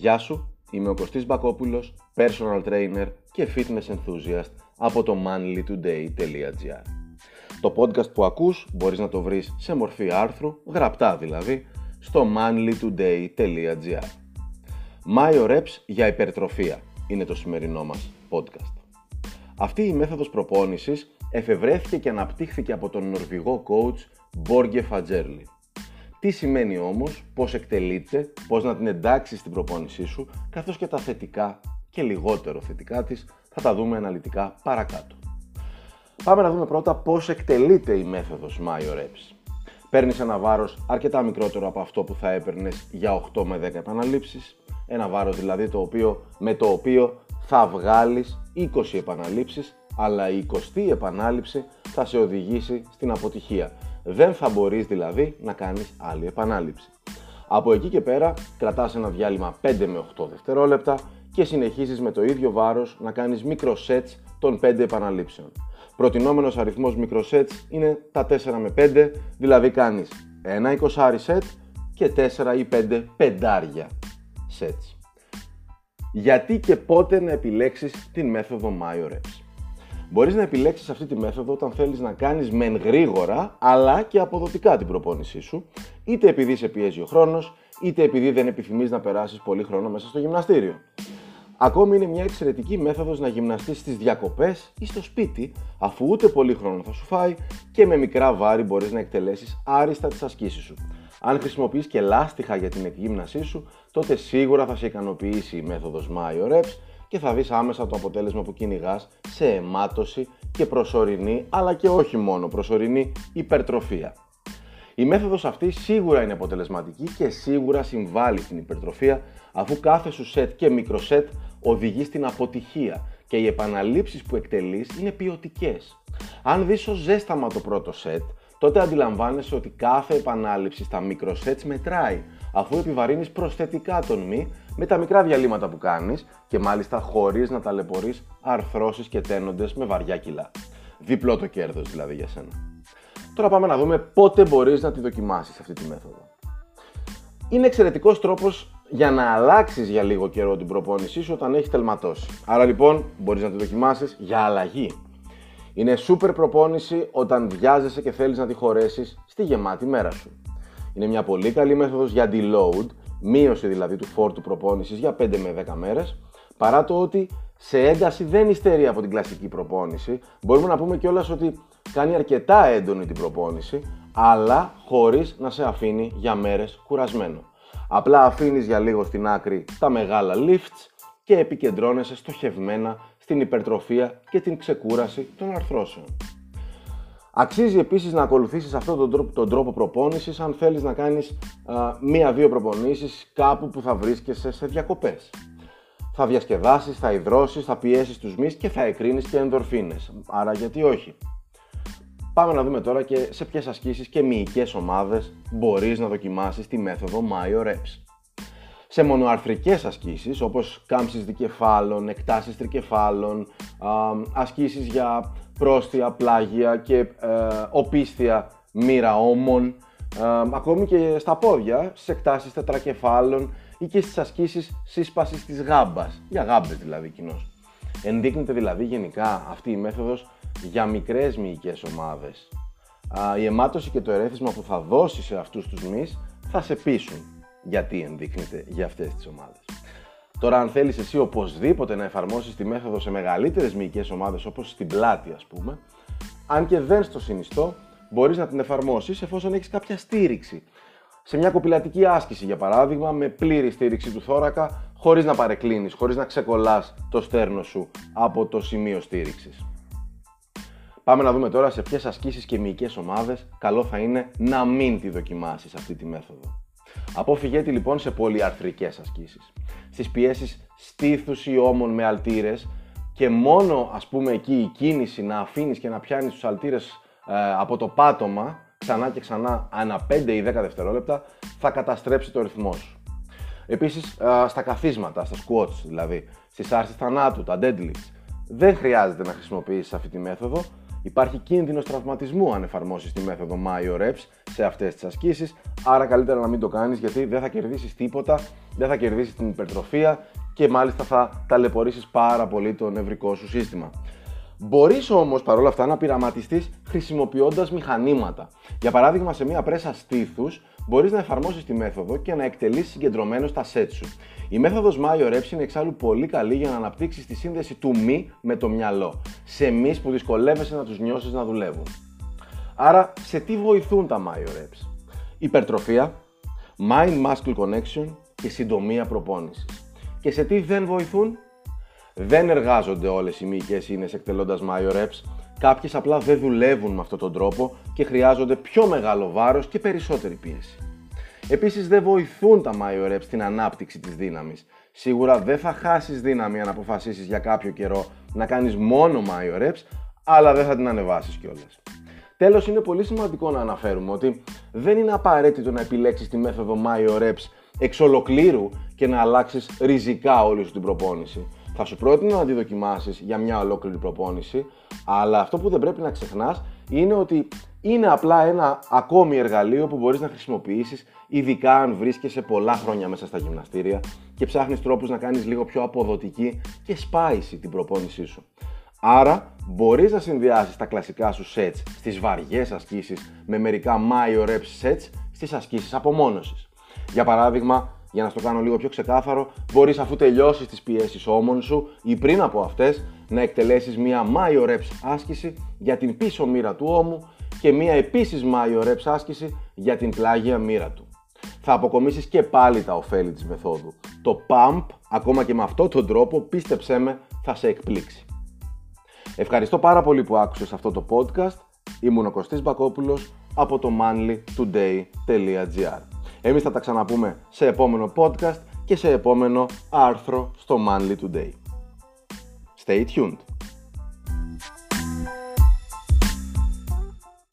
Γεια σου, είμαι ο Κωστής Μπακόπουλος, personal trainer και fitness enthusiast από το manlytoday.gr Το podcast που ακούς μπορείς να το βρεις σε μορφή άρθρου, γραπτά δηλαδή, στο manlytoday.gr Μάιο Reps για υπερτροφία είναι το σημερινό μας podcast. Αυτή η μέθοδος προπόνησης εφευρέθηκε και αναπτύχθηκε από τον νορβηγό coach Μπόργκε Φατζέρλι. Τι σημαίνει όμως, πώς εκτελείται, πώς να την εντάξει στην προπόνησή σου, καθώς και τα θετικά και λιγότερο θετικά της θα τα δούμε αναλυτικά παρακάτω. Πάμε να δούμε πρώτα πώς εκτελείται η μέθοδος Mayo Reps. Παίρνεις ένα βάρος αρκετά μικρότερο από αυτό που θα έπαιρνες για 8 με 10 επαναλήψεις, ένα βάρος δηλαδή το οποίο, με το οποίο θα βγάλεις 20 επαναλήψεις, αλλά η 20η επανάληψη θα σε οδηγήσει στην αποτυχία. Δεν θα μπορείς δηλαδή να κάνεις άλλη επανάληψη. Από εκεί και πέρα κρατάς ένα διάλειμμα 5 με 8 δευτερόλεπτα και συνεχίζεις με το ίδιο βάρος να κάνεις μικροσέτς των 5 επαναλήψεων. Προτινόμενος αριθμός μικροσέτς είναι τα 4 με 5, δηλαδή κάνεις ένα 20 σετ και 4 ή 5 πεντάρια sets. Γιατί και πότε να επιλέξεις την μέθοδο Mayo Reps. Μπορείς να επιλέξεις αυτή τη μέθοδο όταν θέλεις να κάνεις μεν γρήγορα, αλλά και αποδοτικά την προπόνησή σου, είτε επειδή σε πιέζει ο χρόνος, είτε επειδή δεν επιθυμείς να περάσεις πολύ χρόνο μέσα στο γυμναστήριο. Ακόμη είναι μια εξαιρετική μέθοδος να γυμναστείς στις διακοπές ή στο σπίτι, αφού ούτε πολύ χρόνο θα σου φάει και με μικρά βάρη μπορείς να εκτελέσεις άριστα τις ασκήσεις σου. Αν χρησιμοποιείς και λάστιχα για την εκγύμνασή σου, τότε σίγουρα θα σε ικανοποιήσει η μέθοδος Mayo Reps και θα δεις άμεσα το αποτέλεσμα που κυνηγάς σε αιμάτωση και προσωρινή, αλλά και όχι μόνο προσωρινή υπερτροφία. Η μέθοδος αυτή σίγουρα είναι αποτελεσματική και σίγουρα συμβάλλει στην υπερτροφία, αφού κάθε σου σετ και μικροσετ οδηγεί στην αποτυχία και οι επαναλήψεις που εκτελείς είναι ποιοτικές. Αν δεις ως ζέσταμα το πρώτο σετ, τότε αντιλαμβάνεσαι ότι κάθε επανάληψη στα μικροσέτς μετράει, αφού επιβαρύνεις προσθετικά τον μη με τα μικρά διαλύματα που κάνεις και μάλιστα χωρίς να ταλαιπωρείς αρθρώσεις και τένοντες με βαριά κιλά. Διπλό το κέρδος δηλαδή για σένα. Τώρα πάμε να δούμε πότε μπορείς να τη δοκιμάσεις αυτή τη μέθοδο. Είναι εξαιρετικός τρόπος για να αλλάξεις για λίγο καιρό την προπόνησή σου όταν έχει τελματώσει. Άρα λοιπόν μπορείς να τη δοκιμάσεις για αλλαγή. Είναι super προπόνηση όταν βιάζεσαι και θέλεις να τη χωρέσεις στη γεμάτη μέρα σου. Είναι μια πολύ καλή μέθοδος για deload, μείωση δηλαδή του φόρτου προπόνησης για 5 με 10 μέρες, παρά το ότι σε ένταση δεν υστερεί από την κλασική προπόνηση. Μπορούμε να πούμε κιόλας ότι κάνει αρκετά έντονη την προπόνηση, αλλά χωρίς να σε αφήνει για μέρες κουρασμένο. Απλά αφήνεις για λίγο στην άκρη τα μεγάλα lifts και επικεντρώνεσαι στοχευμένα στην υπερτροφία και την ξεκούραση των αρθρώσεων. Αξίζει επίσης να ακολουθήσεις αυτόν τον τρόπο, τον τρόπο προπόνησης αν θέλεις να κάνεις μία-δύο προπονήσεις κάπου που θα βρίσκεσαι σε διακοπές. Θα διασκεδάσεις, θα υδρώσεις, θα πιέσεις τους μυς και θα εκρίνεις και ενδορφίνες. Άρα γιατί όχι; Πάμε να δούμε τώρα και σε ποιες ασκήσεις και μυϊκές ομάδες μπορείς να δοκιμάσεις τη μέθοδο Mayo Reps σε μονοαρθρικές ασκήσεις όπως κάμψεις δικεφάλων, εκτάσεις τρικεφάλων, ασκήσεις για πρόστια, πλάγια και ε, οπίσθια μοίρα ώμων, ακόμη και στα πόδια, στις εκτάσεις τετρακεφάλων ή και στις ασκήσεις σύσπασης της γάμπας, για γάμπες δηλαδή κοινώς. Ενδείκνεται δηλαδή γενικά αυτή η μέθοδος για μικρές μυϊκές ομάδες. Η αιμάτωση και το ερέθισμα που θα δώσει σε αυτούς τους μυς θα σε πείσουν γιατί ενδείκνυται για αυτές τις ομάδες. Τώρα, αν θέλεις εσύ οπωσδήποτε να εφαρμόσεις τη μέθοδο σε μεγαλύτερες μυϊκές ομάδες, όπως στην πλάτη ας πούμε, αν και δεν στο συνιστώ, μπορείς να την εφαρμόσεις εφόσον έχεις κάποια στήριξη. Σε μια κοπηλατική άσκηση, για παράδειγμα, με πλήρη στήριξη του θώρακα, χωρίς να παρεκκλίνεις, χωρίς να ξεκολλάς το στέρνο σου από το σημείο στήριξης. Πάμε να δούμε τώρα σε ποιες ασκήσεις και μυϊκές ομάδες καλό θα είναι να μην τη δοκιμάσεις αυτή τη μέθοδο. Αποφυγέται λοιπόν σε πολυαρθρικές ασκήσεις. Στις πιέσεις στήθους ή ώμων με αλτήρες και μόνο ας πούμε εκεί η κίνηση να αφήνεις και να πιάνεις τους αλτήρες ε, από το πάτωμα ξανά και ξανά ανά 5 ή 10 δευτερόλεπτα θα καταστρέψει το ρυθμό σου. Επίσης ε, στα καθίσματα, στα squats δηλαδή, στις άρσεις θανάτου, τα deadlifts, δεν χρειάζεται να χρησιμοποιήσεις αυτή τη μέθοδο Υπάρχει κίνδυνος τραυματισμού αν εφαρμόσεις τη μέθοδο Myo Reps σε αυτές τις ασκήσεις, άρα καλύτερα να μην το κάνεις γιατί δεν θα κερδίσεις τίποτα, δεν θα κερδίσεις την υπερτροφία και μάλιστα θα ταλαιπωρήσεις πάρα πολύ το νευρικό σου σύστημα. Μπορείς όμως παρόλα αυτά να πειραματιστείς χρησιμοποιώντας μηχανήματα. Για παράδειγμα, σε μια πρέσα στήθους μπορείς να εφαρμόσεις τη μέθοδο και να εκτελήσει συγκεντρωμένο τα σετ σου. Η μέθοδος Mayo Reps είναι εξάλλου πολύ καλή για να αναπτύξεις τη σύνδεση του μη με το μυαλό, σε μη που δυσκολεύεσαι να τους νιώσεις να δουλεύουν. Άρα, σε τι βοηθούν τα Mayo Reps. Υπερτροφία, mind-muscle connection και συντομία προπόνησης. Και σε τι δεν βοηθούν, δεν εργάζονται όλες οι μυϊκές ίνες εκτελώντας Mayo Reps, κάποιες απλά δεν δουλεύουν με αυτόν τον τρόπο και χρειάζονται πιο μεγάλο βάρος και περισσότερη πίεση. Επίσης δεν βοηθούν τα Mayo Reps στην ανάπτυξη της δύναμης. Σίγουρα δεν θα χάσεις δύναμη αν αποφασίσεις για κάποιο καιρό να κάνεις μόνο Mayo Reps, αλλά δεν θα την ανεβάσεις κιόλας. Τέλος, είναι πολύ σημαντικό να αναφέρουμε ότι δεν είναι απαραίτητο να επιλέξεις τη μέθοδο Mayo Reps εξ ολοκλήρου και να αλλάξεις ριζικά όλη σου την προπόνηση. Θα σου πρότεινα να τη δοκιμάσεις για μια ολόκληρη προπόνηση, αλλά αυτό που δεν πρέπει να ξεχνάς είναι ότι είναι απλά ένα ακόμη εργαλείο που μπορείς να χρησιμοποιήσεις, ειδικά αν βρίσκεσαι πολλά χρόνια μέσα στα γυμναστήρια και ψάχνεις τρόπους να κάνεις λίγο πιο αποδοτική και spicy την προπόνησή σου. Άρα μπορείς να συνδυάσεις τα κλασικά σου sets στις βαριές ασκήσεις με μερικά myo reps sets στις ασκήσεις απομόνωσης. Για παράδειγμα, για να στο κάνω λίγο πιο ξεκάθαρο, μπορείς αφού τελειώσεις τις πιέσεις όμων σου ή πριν από αυτές να εκτελέσεις μία Myo Reps άσκηση για την πίσω μοίρα του ώμου και μία επίσης Myo Reps άσκηση για την πλάγια μοίρα του. Θα αποκομίσεις και πάλι τα ωφέλη της μεθόδου. Το pump, ακόμα και με αυτόν τον τρόπο, πίστεψέ με, θα σε εκπλήξει. Ευχαριστώ πάρα πολύ που άκουσες αυτό το podcast. Ήμουν ο Κωστής Μπακόπουλος από το manlytoday.gr εμείς θα τα ξαναπούμε σε επόμενο podcast και σε επόμενο άρθρο στο Manly Today. Stay tuned!